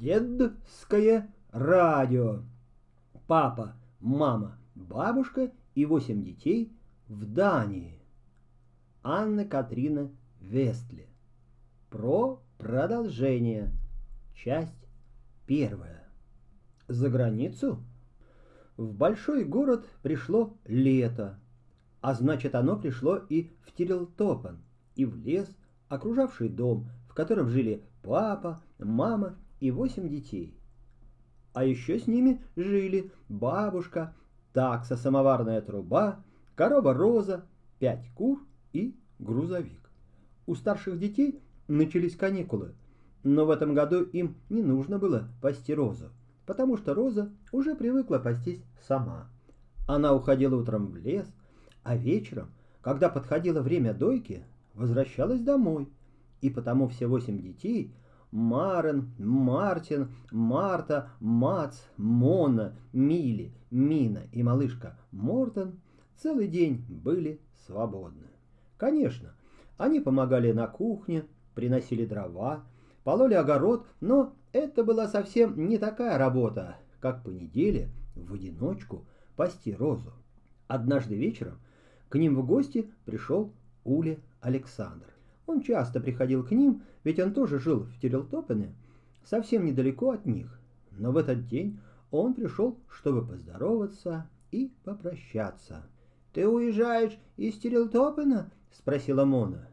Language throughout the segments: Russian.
Дедское радио. Папа, мама, бабушка и восемь детей в Дании. Анна Катрина Вестли. Про продолжение. Часть первая. За границу? В большой город пришло лето, а значит оно пришло и в Тирилтопан, и в лес, окружавший дом, в котором жили папа, мама и восемь детей. А еще с ними жили бабушка, такса, самоварная труба, корова Роза, пять кур и грузовик. У старших детей начались каникулы, но в этом году им не нужно было пасти Розу, потому что Роза уже привыкла пастись сама. Она уходила утром в лес, а вечером, когда подходило время дойки, возвращалась домой, и потому все восемь детей – Марен, Мартин, Марта, Мац, Мона, Мили, Мина и малышка Мортон целый день были свободны. Конечно, они помогали на кухне, приносили дрова, пололи огород, но это была совсем не такая работа, как по неделе в одиночку пасти розу. Однажды вечером к ним в гости пришел Ули Александр. Он часто приходил к ним, ведь он тоже жил в Терелтопене, совсем недалеко от них. Но в этот день он пришел, чтобы поздороваться и попрощаться. «Ты уезжаешь из Терелтопена?» — спросила Мона.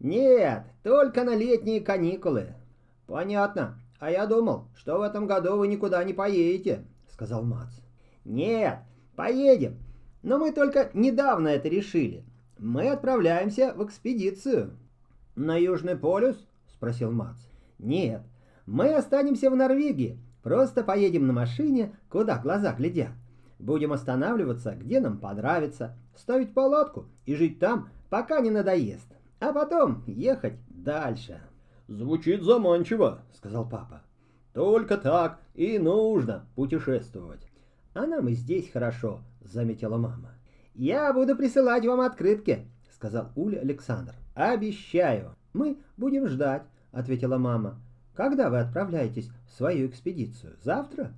«Нет, только на летние каникулы». «Понятно. А я думал, что в этом году вы никуда не поедете», — сказал Мац. «Нет, поедем. Но мы только недавно это решили. Мы отправляемся в экспедицию». «На Южный полюс?» — спросил Мац. «Нет, мы останемся в Норвегии. Просто поедем на машине, куда глаза глядят. Будем останавливаться, где нам понравится, ставить палатку и жить там, пока не надоест. А потом ехать дальше». «Звучит заманчиво», — сказал папа. «Только так и нужно путешествовать». «А нам и здесь хорошо», — заметила мама. «Я буду присылать вам открытки», — сказал Уля Александр. «Обещаю. Мы будем ждать», — ответила мама. «Когда вы отправляетесь в свою экспедицию? Завтра?»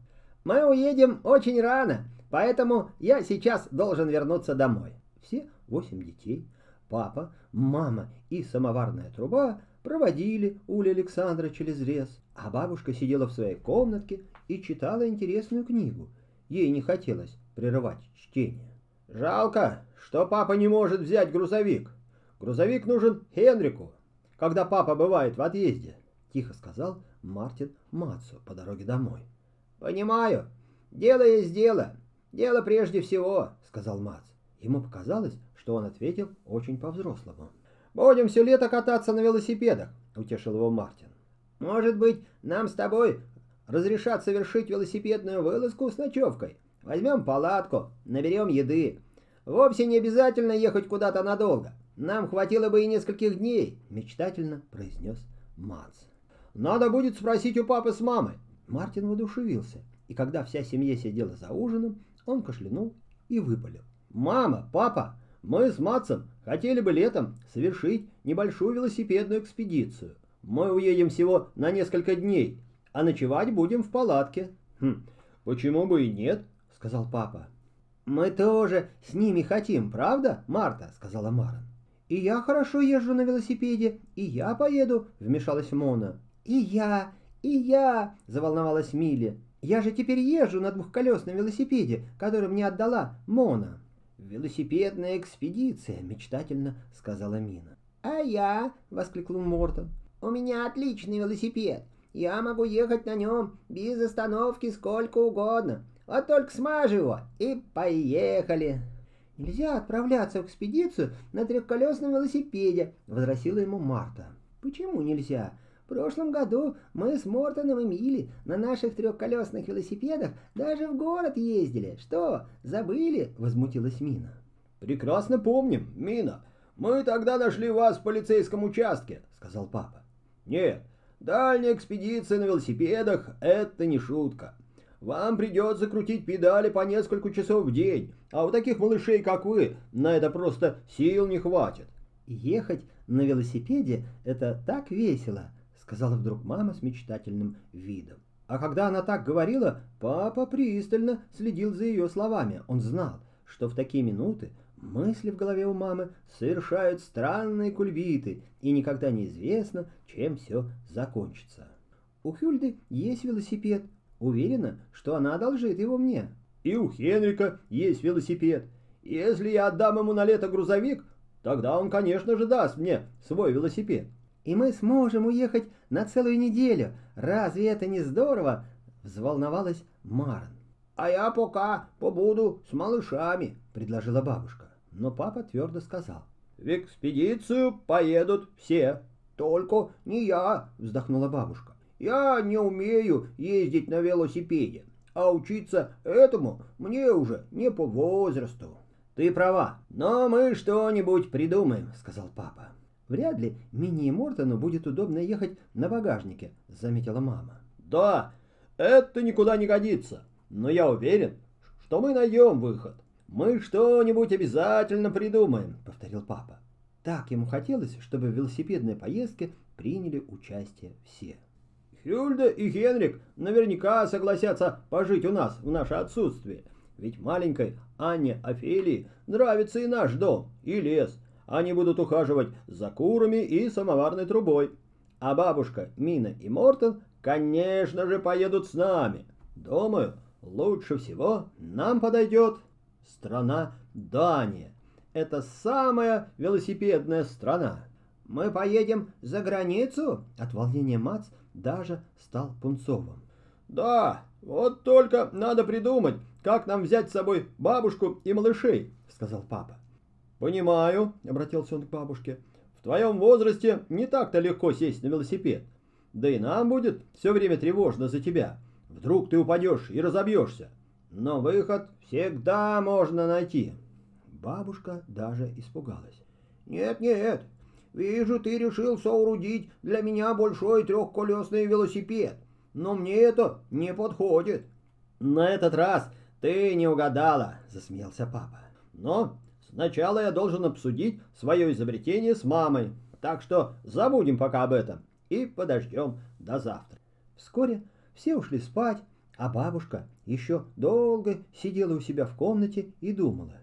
«Мы уедем очень рано, поэтому я сейчас должен вернуться домой». Все восемь детей, папа, мама и самоварная труба проводили Уля Александра через лес, а бабушка сидела в своей комнатке и читала интересную книгу. Ей не хотелось прерывать чтение. «Жалко, что папа не может взять грузовик», Грузовик нужен Хенрику, когда папа бывает в отъезде, тихо сказал Мартин Мацу по дороге домой. Понимаю. Дело есть дело. Дело прежде всего, сказал Мац. Ему показалось, что он ответил очень по-взрослому. Будем все лето кататься на велосипедах, утешил его Мартин. Может быть, нам с тобой разрешат совершить велосипедную вылазку с ночевкой? Возьмем палатку, наберем еды. Вовсе не обязательно ехать куда-то надолго. Нам хватило бы и нескольких дней, мечтательно произнес Мац. Надо будет спросить у папы с мамой. Мартин воодушевился, и когда вся семья сидела за ужином, он кашлянул и выпалил. «Мама, папа, мы с Матсом хотели бы летом совершить небольшую велосипедную экспедицию. Мы уедем всего на несколько дней, а ночевать будем в палатке». «Хм, почему бы и нет?» — сказал папа. «Мы тоже с ними хотим, правда, Марта?» — сказала Марин. «И я хорошо езжу на велосипеде, и я поеду», — вмешалась Мона. «И я, и я», — заволновалась Милли. «Я же теперь езжу на двухколесном велосипеде, который мне отдала Мона». «Велосипедная экспедиция», — мечтательно сказала Мина. «А я», — воскликнул Мортон, — «у меня отличный велосипед. Я могу ехать на нем без остановки сколько угодно. Вот только смажу его, и поехали». «Нельзя отправляться в экспедицию на трехколесном велосипеде», — возразила ему Марта. «Почему нельзя? В прошлом году мы с Мортоном и Милли на наших трехколесных велосипедах даже в город ездили. Что, забыли?» — возмутилась Мина. «Прекрасно помним, Мина. Мы тогда нашли вас в полицейском участке», — сказал папа. «Нет, дальняя экспедиция на велосипедах — это не шутка. Вам придется крутить педали по несколько часов в день, а у таких малышей, как вы, на это просто сил не хватит. Ехать на велосипеде — это так весело, сказала вдруг мама с мечтательным видом. А когда она так говорила, папа пристально следил за ее словами. Он знал, что в такие минуты мысли в голове у мамы совершают странные кульбиты, и никогда неизвестно, чем все закончится. У Хюльды есть велосипед. Уверена, что она одолжит его мне. И у Хенрика есть велосипед. Если я отдам ему на лето грузовик, тогда он, конечно же, даст мне свой велосипед. И мы сможем уехать на целую неделю. Разве это не здорово? Взволновалась Марн. А я пока побуду с малышами, предложила бабушка. Но папа твердо сказал. В экспедицию поедут все. Только не я, вздохнула бабушка. Я не умею ездить на велосипеде, а учиться этому мне уже не по возрасту. Ты права, но мы что-нибудь придумаем, сказал папа. Вряд ли Мини и Мортону будет удобно ехать на багажнике, заметила мама. Да, это никуда не годится, но я уверен, что мы найдем выход. Мы что-нибудь обязательно придумаем, повторил папа. Так ему хотелось, чтобы в велосипедной поездке приняли участие все. Хюльда и Хенрик наверняка согласятся пожить у нас в наше отсутствие. Ведь маленькой Анне Офелии нравится и наш дом, и лес. Они будут ухаживать за курами и самоварной трубой. А бабушка Мина и Мортон, конечно же, поедут с нами. Думаю, лучше всего нам подойдет страна Дания. Это самая велосипедная страна. Мы поедем за границу? От волнения Мац даже стал пунцовым. Да, вот только надо придумать, как нам взять с собой бабушку и малышей, сказал папа. Понимаю, обратился он к бабушке. В твоем возрасте не так-то легко сесть на велосипед. Да и нам будет все время тревожно за тебя. Вдруг ты упадешь и разобьешься. Но выход всегда можно найти. Бабушка даже испугалась. Нет-нет, Вижу, ты решил соорудить для меня большой трехколесный велосипед. Но мне это не подходит. На этот раз ты не угадала, засмеялся папа. Но сначала я должен обсудить свое изобретение с мамой. Так что забудем пока об этом и подождем до завтра. Вскоре все ушли спать, а бабушка еще долго сидела у себя в комнате и думала.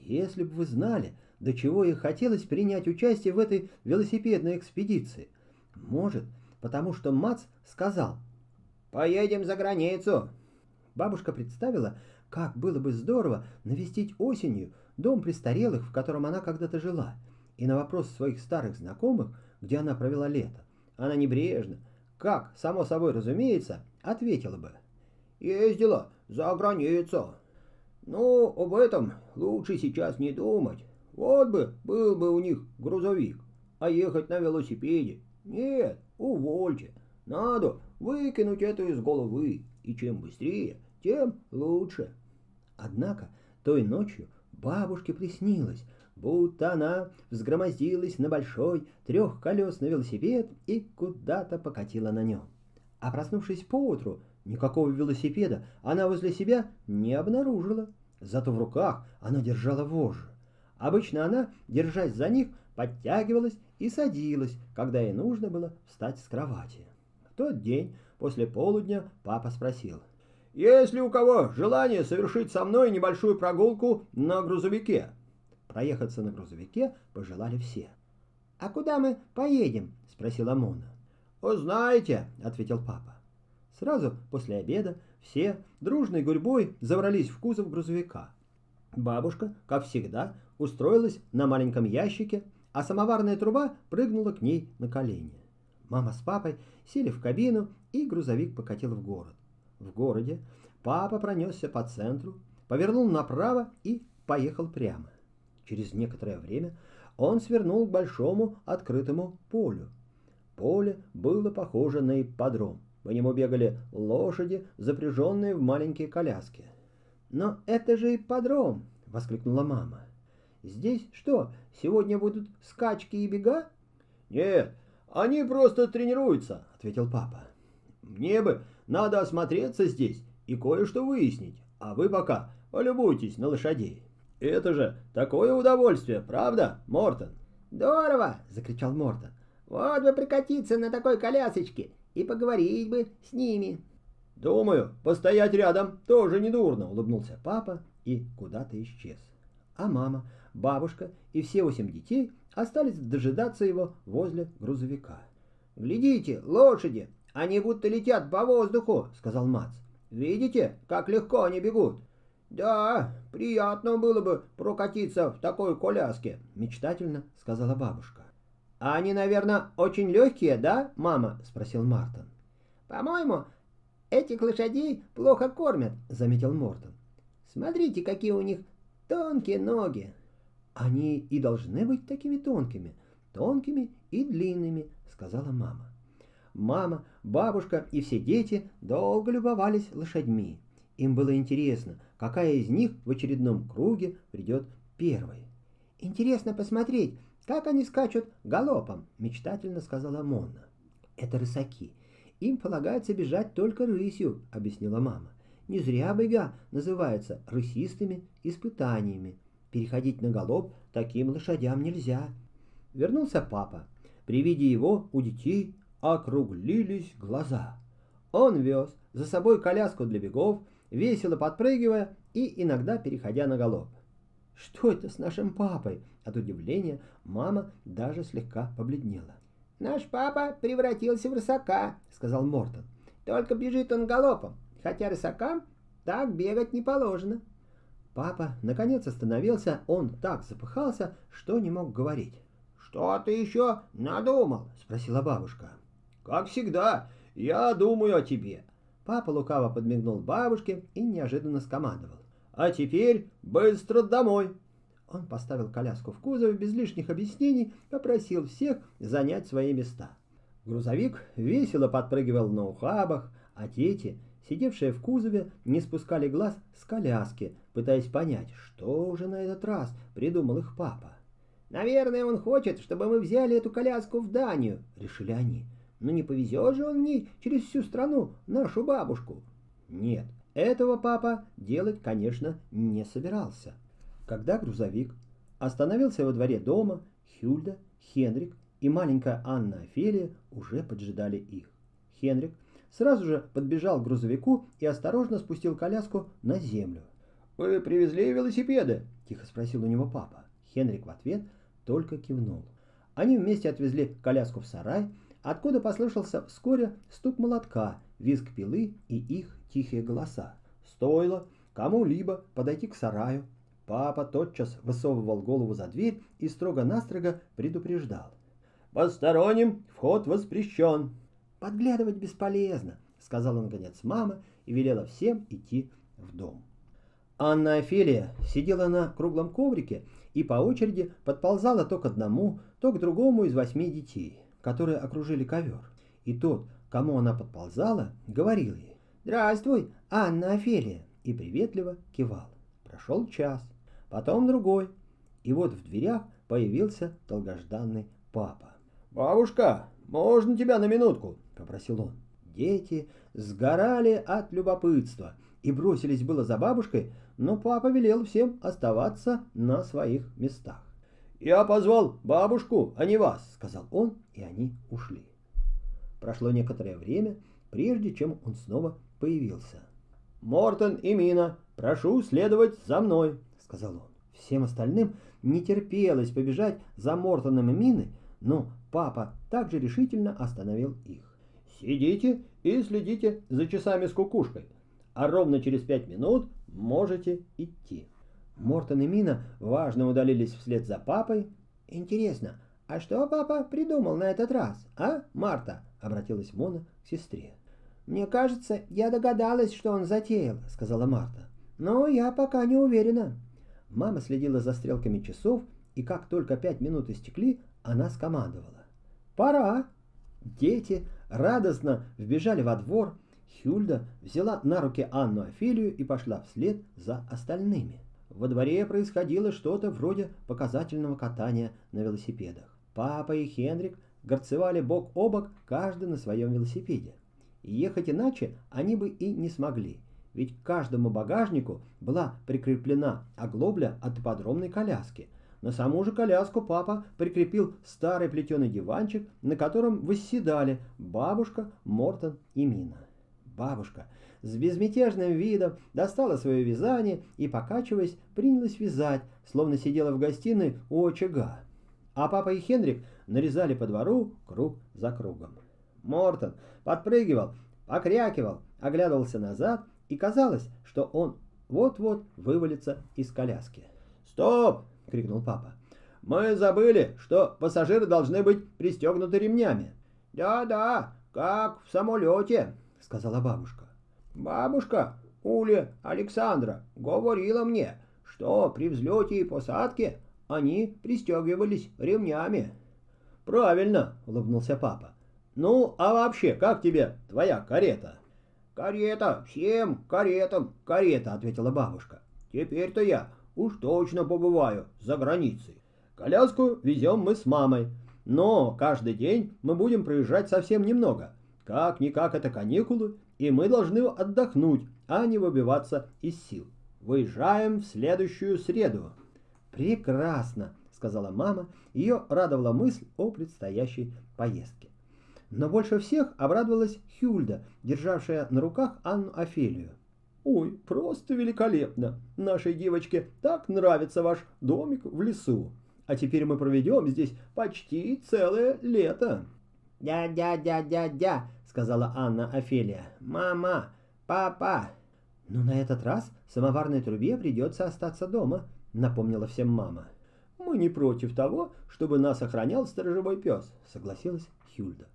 Если бы вы знали, до чего ей хотелось принять участие в этой велосипедной экспедиции. Может, потому что Мац сказал «Поедем за границу». Бабушка представила, как было бы здорово навестить осенью дом престарелых, в котором она когда-то жила, и на вопрос своих старых знакомых, где она провела лето, она небрежно, как, само собой разумеется, ответила бы «Ездила за границу». «Ну, об этом лучше сейчас не думать. Вот бы был бы у них грузовик, а ехать на велосипеде. Нет, увольте. Надо выкинуть это из головы, и чем быстрее, тем лучше. Однако той ночью бабушке приснилось, будто она взгромоздилась на большой трехколесный велосипед и куда-то покатила на нем. А проснувшись поутру, никакого велосипеда она возле себя не обнаружила. Зато в руках она держала вожжи. Обычно она, держась за них, подтягивалась и садилась, когда ей нужно было встать с кровати. В тот день, после полудня, папа спросил. «Есть ли у кого желание совершить со мной небольшую прогулку на грузовике?» Проехаться на грузовике пожелали все. «А куда мы поедем?» — спросила Мона. «Узнаете», — ответил папа. Сразу после обеда все дружной гурьбой забрались в кузов грузовика. Бабушка, как всегда, устроилась на маленьком ящике, а самоварная труба прыгнула к ней на колени. Мама с папой сели в кабину, и грузовик покатил в город. В городе папа пронесся по центру, повернул направо и поехал прямо. Через некоторое время он свернул к большому открытому полю. Поле было похоже на ипподром. По нему бегали лошади, запряженные в маленькие коляски. «Но это же ипподром!» — воскликнула мама. Здесь что, сегодня будут скачки и бега? Нет, они просто тренируются, ответил папа. Мне бы надо осмотреться здесь и кое-что выяснить, а вы пока полюбуйтесь на лошадей. Это же такое удовольствие, правда, Мортон? Здорово, закричал Мортон. Вот бы прикатиться на такой колясочке и поговорить бы с ними. «Думаю, постоять рядом тоже недурно», — улыбнулся папа и куда-то исчез. А мама, бабушка и все восемь детей остались дожидаться его возле грузовика. «Глядите, лошади! Они будто летят по воздуху!» — сказал Мац. «Видите, как легко они бегут?» «Да, приятно было бы прокатиться в такой коляске», — мечтательно сказала бабушка. «А они, наверное, очень легкие, да, мама?» — спросил Мартин. «По-моему, этих лошадей плохо кормят», — заметил Мортон. «Смотрите, какие у них тонкие ноги». «Они и должны быть такими тонкими, тонкими и длинными», — сказала мама. Мама, бабушка и все дети долго любовались лошадьми. Им было интересно, какая из них в очередном круге придет первой. «Интересно посмотреть, как они скачут галопом», — мечтательно сказала Монна. «Это рысаки. Им полагается бежать только рысью», — объяснила мама. «Не зря бега называются рысистыми испытаниями. Переходить на галоп таким лошадям нельзя». Вернулся папа. При виде его у детей округлились глаза. Он вез за собой коляску для бегов, весело подпрыгивая и иногда переходя на галоп. «Что это с нашим папой?» От удивления мама даже слегка побледнела. «Наш папа превратился в рысака», — сказал Мортон. «Только бежит он галопом, хотя рысакам так бегать не положено». Папа наконец остановился, он так запыхался, что не мог говорить. «Что ты еще надумал?» — спросила бабушка. «Как всегда, я думаю о тебе». Папа лукаво подмигнул бабушке и неожиданно скомандовал. «А теперь быстро домой!» Он поставил коляску в кузове без лишних объяснений, попросил всех занять свои места. Грузовик весело подпрыгивал на ухабах, а дети, сидевшие в кузове, не спускали глаз с коляски, пытаясь понять, что уже на этот раз придумал их папа. «Наверное, он хочет, чтобы мы взяли эту коляску в Данию», — решили они. Но не повезет же он мне через всю страну нашу бабушку. Нет, этого папа делать, конечно, не собирался. Когда грузовик остановился во дворе дома, Хюльда, Хенрик и маленькая Анна Офелия уже поджидали их. Хенрик сразу же подбежал к грузовику и осторожно спустил коляску на землю. «Вы привезли велосипеды?» – тихо спросил у него папа. Хенрик в ответ только кивнул. Они вместе отвезли коляску в сарай, откуда послышался вскоре стук молотка, визг пилы и их тихие голоса. Стоило кому-либо подойти к сараю. Папа тотчас высовывал голову за дверь и строго-настрого предупреждал. «Посторонним вход воспрещен!» «Подглядывать бесполезно», — сказала наконец мама и велела всем идти в дом. Анна Офелия сидела на круглом коврике и по очереди подползала то к одному, то к другому из восьми детей которые окружили ковер. И тот, кому она подползала, говорил ей «Здравствуй, Анна Офелия!» и приветливо кивал. Прошел час, потом другой, и вот в дверях появился долгожданный папа. «Бабушка, можно тебя на минутку?» — попросил он. Дети сгорали от любопытства и бросились было за бабушкой, но папа велел всем оставаться на своих местах. «Я позвал бабушку, а не вас», — сказал он, и они ушли. Прошло некоторое время, прежде чем он снова появился. «Мортон и Мина, прошу следовать за мной», — сказал он. Всем остальным не терпелось побежать за Мортоном и Миной, но папа также решительно остановил их. «Сидите и следите за часами с кукушкой, а ровно через пять минут можете идти». Мортон и Мина важно удалились вслед за папой. «Интересно, а что папа придумал на этот раз, а, Марта?» — обратилась Мона к сестре. «Мне кажется, я догадалась, что он затеял», — сказала Марта. «Но я пока не уверена». Мама следила за стрелками часов, и как только пять минут истекли, она скомандовала. «Пора!» Дети радостно вбежали во двор. Хюльда взяла на руки Анну Офелию и пошла вслед за остальными. Во дворе происходило что-то вроде показательного катания на велосипедах. Папа и Хенрик горцевали бок о бок, каждый на своем велосипеде. И ехать иначе они бы и не смогли, ведь к каждому багажнику была прикреплена оглобля от ипподромной коляски. На саму же коляску папа прикрепил старый плетеный диванчик, на котором восседали бабушка, Мортон и Мина. Бабушка с безмятежным видом достала свое вязание и, покачиваясь, принялась вязать, словно сидела в гостиной у очага. А папа и Хенрик нарезали по двору круг за кругом. Мортон подпрыгивал, покрякивал, оглядывался назад, и казалось, что он вот-вот вывалится из коляски. «Стоп!» — крикнул папа. «Мы забыли, что пассажиры должны быть пристегнуты ремнями». «Да-да, как в самолете», — сказала бабушка. «Бабушка Уля Александра говорила мне, что при взлете и посадке они пристегивались ремнями». «Правильно», — улыбнулся папа. «Ну, а вообще, как тебе твоя карета?» «Карета, всем каретам карета», — ответила бабушка. «Теперь-то я уж точно побываю за границей. Коляску везем мы с мамой, но каждый день мы будем проезжать совсем немного. Как-никак это каникулы, и мы должны отдохнуть, а не выбиваться из сил. Выезжаем в следующую среду. Прекрасно, сказала мама. Ее радовала мысль о предстоящей поездке. Но больше всех обрадовалась Хюльда, державшая на руках Анну Офелию. «Ой, просто великолепно! Нашей девочке так нравится ваш домик в лесу. А теперь мы проведем здесь почти целое лето». «Дя-дя-дя-дя-дя», — сказала Анна Офелия. «Мама! Папа!» «Но на этот раз самоварной трубе придется остаться дома», — напомнила всем мама. «Мы не против того, чтобы нас охранял сторожевой пес», — согласилась Хюльда.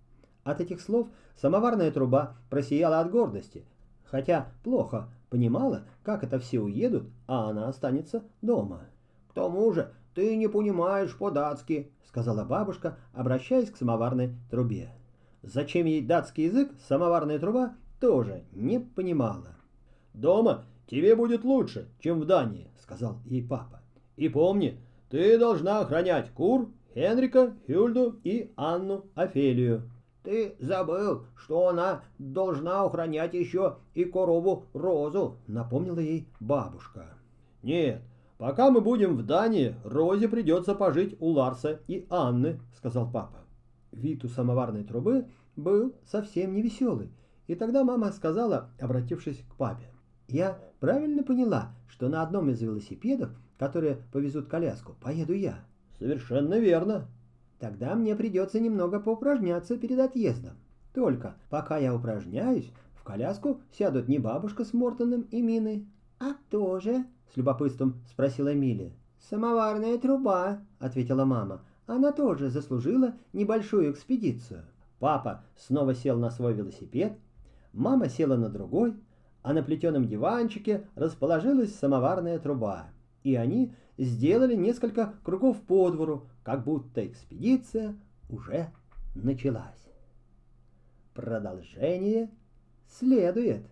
От этих слов самоварная труба просияла от гордости, хотя плохо понимала, как это все уедут, а она останется дома. «К тому же ты не понимаешь по-датски», — сказала бабушка, обращаясь к самоварной трубе. Зачем ей датский язык, самоварная труба тоже не понимала. «Дома тебе будет лучше, чем в Дании», — сказал ей папа. «И помни, ты должна охранять кур, Хенрика, Хюльду и Анну Офелию». «Ты забыл, что она должна охранять еще и корову Розу», — напомнила ей бабушка. «Нет, пока мы будем в Дании, Розе придется пожить у Ларса и Анны», — сказал папа. Вид у самоварной трубы был совсем не веселый, и тогда мама сказала, обратившись к папе, «Я правильно поняла, что на одном из велосипедов, которые повезут коляску, поеду я?» «Совершенно верно». «Тогда мне придется немного поупражняться перед отъездом. Только пока я упражняюсь, в коляску сядут не бабушка с Мортоном и Миной, а кто же?» — с любопытством спросила Милли. «Самоварная труба», — ответила мама. «Она тоже заслужила небольшую экспедицию». Папа снова сел на свой велосипед, мама села на другой, а на плетеном диванчике расположилась самоварная труба, и они сделали несколько кругов по двору, как будто экспедиция уже началась. Продолжение следует.